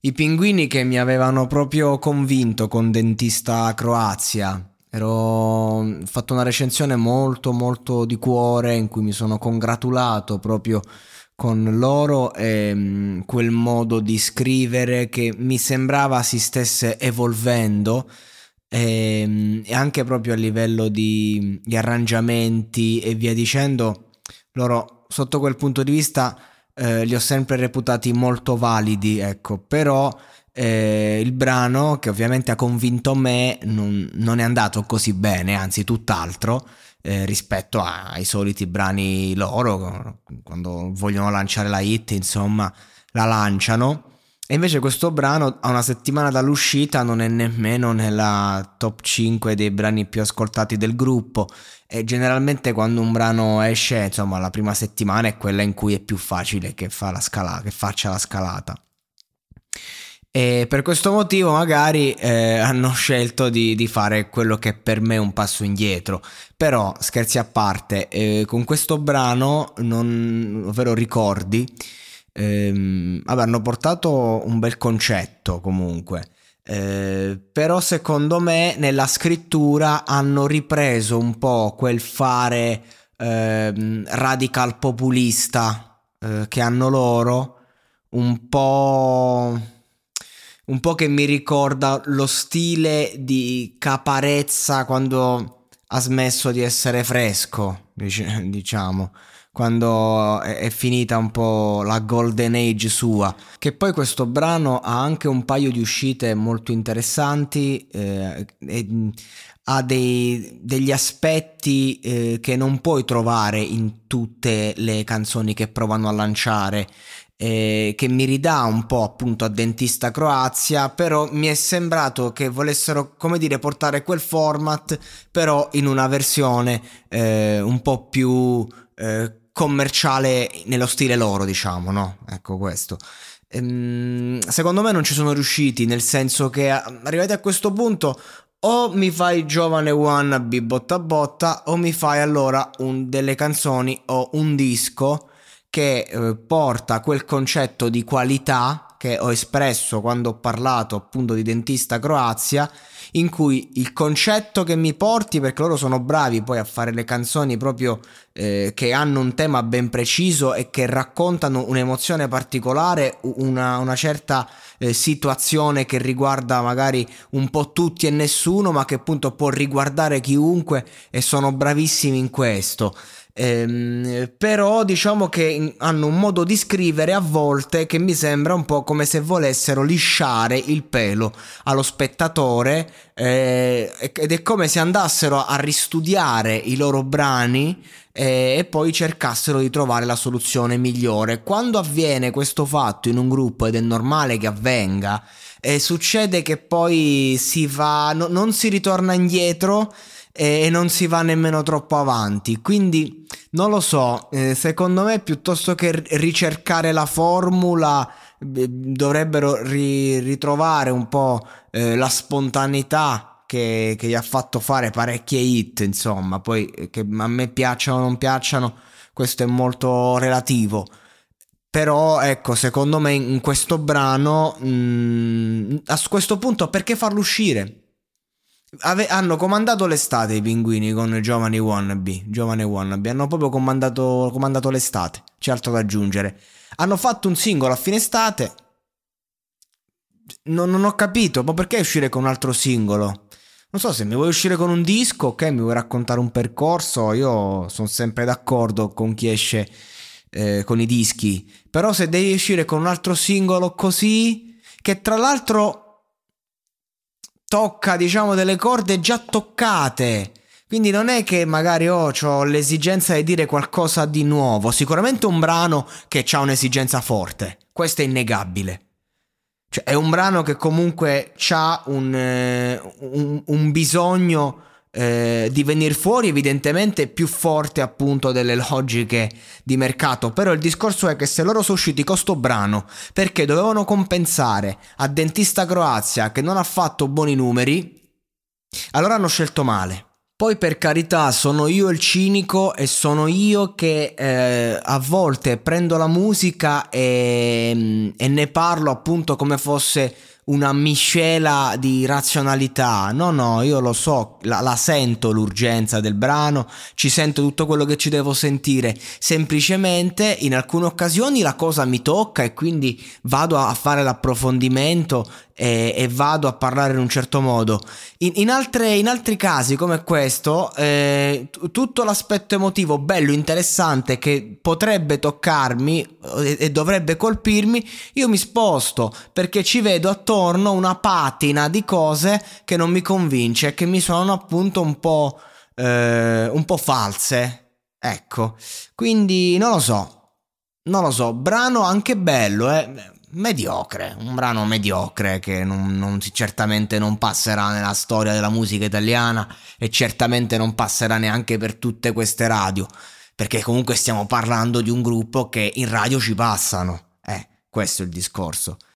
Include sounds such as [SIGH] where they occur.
I pinguini che mi avevano proprio convinto con Dentista Croazia. Ero ho fatto una recensione molto molto di cuore in cui mi sono congratulato proprio con loro e mh, quel modo di scrivere che mi sembrava si stesse evolvendo e, e anche proprio a livello di, di arrangiamenti e via dicendo loro sotto quel punto di vista eh, li ho sempre reputati molto validi, ecco, però eh, il brano che ovviamente ha convinto me non, non è andato così bene, anzi tutt'altro. Eh, rispetto ai soliti brani loro, quando vogliono lanciare la hit, insomma, la lanciano. E invece questo brano a una settimana dall'uscita non è nemmeno nella top 5 dei brani più ascoltati del gruppo e generalmente quando un brano esce, insomma, la prima settimana è quella in cui è più facile che, fa la scala- che faccia la scalata. E per questo motivo magari eh, hanno scelto di, di, fare quello che per me è un passo indietro. Però, scherzi a parte, eh, con questo brano, non, ovvero ricordi, ehm, vabbè, hanno portato un bel concetto comunque. Eh, però secondo me nella scrittura hanno ripreso un po' quel fare eh, radical populista eh, che hanno loro, un po', un po' che mi ricorda lo stile di Caparezza quando ha smesso di essere fresco, [LAUGHS] diciamo quando è finita un po' la golden age sua. Che poi questo brano ha anche un paio di uscite molto interessanti, eh, ha dei, degli aspetti eh, che non puoi trovare in tutte le canzoni che provano a lanciare. Eh, che mi ridà un po' appunto a Dentista Croazia, però mi è sembrato che volessero, come dire, portare quel format, però in una versione eh, un po' più eh, commerciale nello stile loro, diciamo, no? Ecco questo. Ehm, secondo me non ci sono riusciti, nel senso che arrivati a questo punto o mi fai giovane wannabe botta botta o mi fai allora un, delle canzoni o un disco che eh, porta quel concetto di qualità che ho espresso quando ho parlato appunto di dentista Croazia in cui il concetto che mi porti, perché loro sono bravi poi a fare le canzoni proprio eh, che hanno un tema ben preciso e che raccontano un'emozione particolare, una, una certa eh, situazione che riguarda magari un po' tutti e nessuno, ma che appunto può riguardare chiunque e sono bravissimi in questo. Ehm, però diciamo che hanno un modo di scrivere a volte che mi sembra un po' come se volessero lisciare il pelo allo spettatore eh, ed è come se andassero a ristudiare i loro brani eh, e poi cercassero di trovare la soluzione migliore. Quando avviene questo fatto in un gruppo ed è normale che avvenga, eh, succede che poi si va, no, non si ritorna indietro e non si va nemmeno troppo avanti. Quindi non lo so, eh, secondo me piuttosto che ricercare la formula dovrebbero ri- ritrovare un po' eh, la spontaneità che, che, gli ha fatto fare parecchie hit, insomma, poi eh, che a me piacciono o non piacciono, questo è molto relativo. Però ecco, secondo me in questo brano, mh, mm, a questo punto perché farlo uscire? Ave- hanno comandato l'estate i pinguini con Giovani Wannabe. Giovane Wannabe. Hanno proprio comandato, comandato l'estate. C'è altro da aggiungere. Hanno fatto un singolo a fine estate. Non, non ho capito, ma perché uscire con un altro singolo? Non so se mi vuoi uscire con un disco, ok, mi vuoi raccontare un percorso, io sono sempre d'accordo con chi esce eh, con i dischi. Però se devi uscire con un altro singolo così, che tra l'altro tocca, diciamo, delle corde già toccate. Quindi non è che magari oh, ho l'esigenza di dire qualcosa di nuovo. Sicuramente un brano che ha un'esigenza forte. Questo è innegabile. Cioè, è un brano che comunque ha un, eh, un, un bisogno eh, di venire fuori evidentemente più forte appunto delle logiche di mercato. Però il discorso è che se loro sono usciti con brano perché dovevano compensare a Dentista Croazia che non ha fatto buoni numeri allora hanno scelto male. Poi per carità sono io il cinico e sono io che eh, a volte prendo la musica e, e ne parlo appunto come fosse una miscela di razionalità. No, no, io lo so, la, la, sento l'urgenza del brano, ci sento tutto quello che ci devo sentire. Semplicemente in alcune occasioni la cosa mi tocca e quindi vado a fare l'approfondimento e, e vado a parlare in un certo modo. In, in, altre, in altri casi come questo, eh, tutto l'aspetto emotivo bello, interessante che potrebbe toccarmi e, e dovrebbe colpirmi, io mi sposto perché ci vedo attorno una patina di cose che non mi convince, che mi sono appunto un po', eh, un po' false. Ecco, quindi non lo so. Non lo so, brano anche bello, eh mediocre, un brano mediocre che non, non, certamente non passerà nella storia della musica italiana e certamente non passerà neanche per tutte queste radio, perché comunque stiamo parlando di un gruppo che in radio ci passano, eh, questo è il discorso.